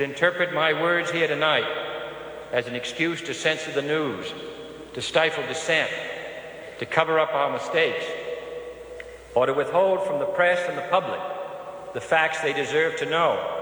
interpret my words here tonight as an excuse to censor the news, to stifle dissent, to cover up our mistakes, or to withhold from the press and the public the facts they deserve to know.